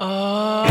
Oh.